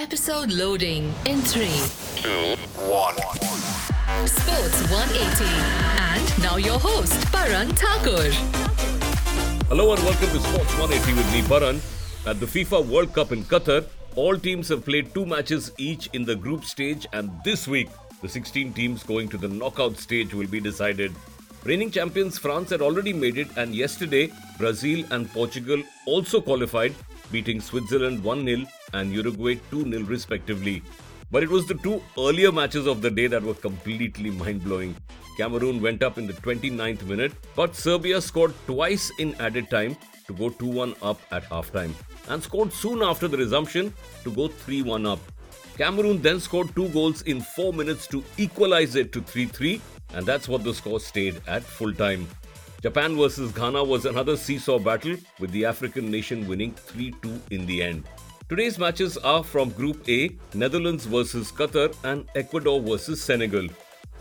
Episode loading in 3, two, one. Sports 180. And now your host, Paran Thakur. Hello and welcome to Sports 180 with me, Paran. At the FIFA World Cup in Qatar, all teams have played two matches each in the group stage, and this week, the 16 teams going to the knockout stage will be decided. Reigning champions France had already made it, and yesterday, Brazil and Portugal also qualified, beating Switzerland 1 0 and Uruguay 2 0 respectively. But it was the two earlier matches of the day that were completely mind blowing. Cameroon went up in the 29th minute, but Serbia scored twice in added time to go 2 1 up at halftime and scored soon after the resumption to go 3 1 up. Cameroon then scored two goals in 4 minutes to equalize it to 3 3, and that's what the score stayed at full time. Japan versus Ghana was another seesaw battle, with the African nation winning 3 2 in the end. Today's matches are from Group A Netherlands versus Qatar and Ecuador versus Senegal.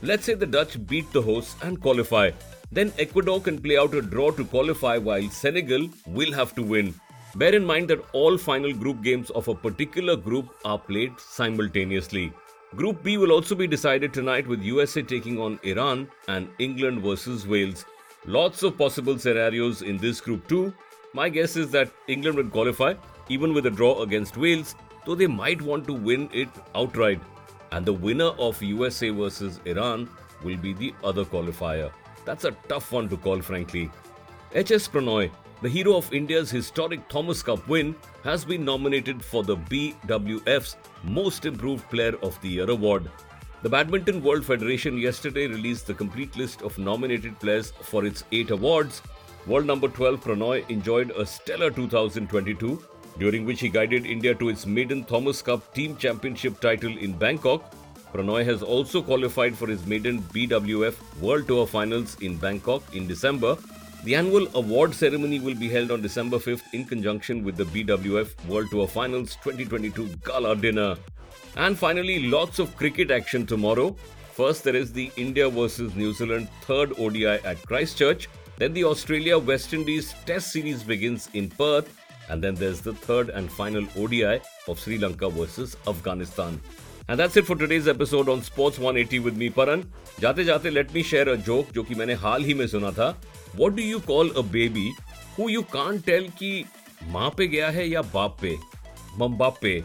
Let's say the Dutch beat the hosts and qualify. Then Ecuador can play out a draw to qualify while Senegal will have to win. Bear in mind that all final group games of a particular group are played simultaneously. Group B will also be decided tonight with USA taking on Iran and England versus Wales. Lots of possible scenarios in this group too. My guess is that England will qualify even with a draw against Wales, though they might want to win it outright. And the winner of USA versus Iran will be the other qualifier. That's a tough one to call, frankly. HS Pranoy, the hero of India's historic Thomas Cup win, has been nominated for the BWF's Most Improved Player of the Year award. The Badminton World Federation yesterday released the complete list of nominated players for its eight awards. World number 12 Pranoy enjoyed a stellar 2022, during which he guided India to its maiden Thomas Cup Team Championship title in Bangkok. Pranoy has also qualified for his maiden BWF World Tour Finals in Bangkok in December. The annual award ceremony will be held on December 5th in conjunction with the BWF World Tour Finals 2022 Gala Dinner. And finally, lots of cricket action tomorrow. First, there is the India versus New Zealand third ODI at Christchurch. Then, the Australia West Indies Test Series begins in Perth. And then there's the third and final ODI of Sri Lanka versus Afghanistan. And that's it for today's episode on Sports 180 with me, Paran. जाते जाते let me share a joke जो कि मैंने हाल ही में सुना था. What do you call a baby who you can't tell कि माँ पे गया है या बाप पे? मम्बाप पे.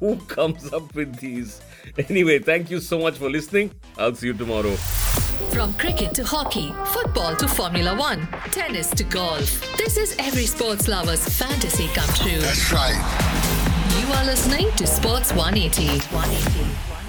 Who comes up with these? Anyway, thank you so much for listening. I'll see you tomorrow. From cricket to hockey, football to Formula One, tennis to golf. This is every sports lover's fantasy come true. That's right. You are listening to Sports 180. 180.